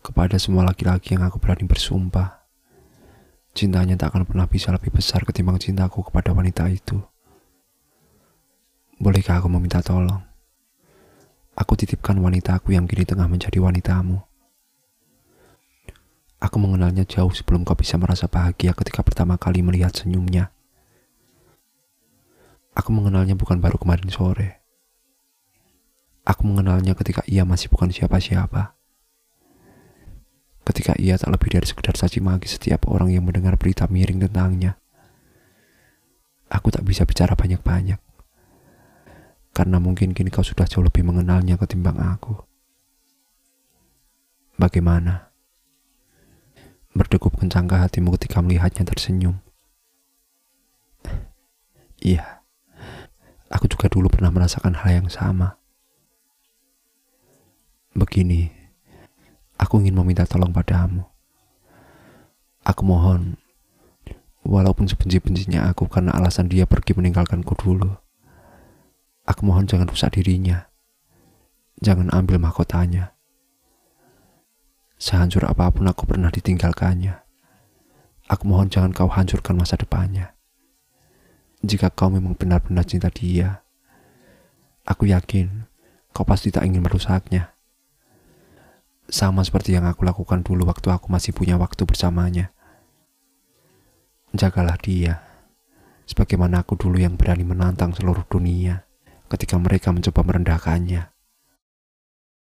kepada semua laki-laki yang aku berani bersumpah. Cintanya tak akan pernah bisa lebih besar ketimbang cintaku kepada wanita itu. Bolehkah aku meminta tolong? Aku titipkan wanita aku yang kini tengah menjadi wanitamu. Aku mengenalnya jauh sebelum kau bisa merasa bahagia ketika pertama kali melihat senyumnya. Aku mengenalnya bukan baru kemarin sore. Aku mengenalnya ketika ia masih bukan siapa-siapa. Ketika ia tak lebih dari sekedar saci maki setiap orang yang mendengar berita miring tentangnya. Aku tak bisa bicara banyak-banyak. Karena mungkin kini kau sudah jauh lebih mengenalnya ketimbang aku. Bagaimana? Berdegup kencangkah hatimu ketika melihatnya tersenyum? Iya, aku juga dulu pernah merasakan hal yang sama. Begini, aku ingin meminta tolong padamu. Aku mohon, walaupun sebenci-bencinya aku karena alasan dia pergi meninggalkanku dulu. Aku mohon jangan rusak dirinya. Jangan ambil mahkotanya. Sehancur apa pun aku pernah ditinggalkannya. Aku mohon jangan kau hancurkan masa depannya. Jika kau memang benar-benar cinta dia, aku yakin kau pasti tak ingin merusaknya. Sama seperti yang aku lakukan dulu waktu aku masih punya waktu bersamanya. Jagalah dia, sebagaimana aku dulu yang berani menantang seluruh dunia ketika mereka mencoba merendahkannya.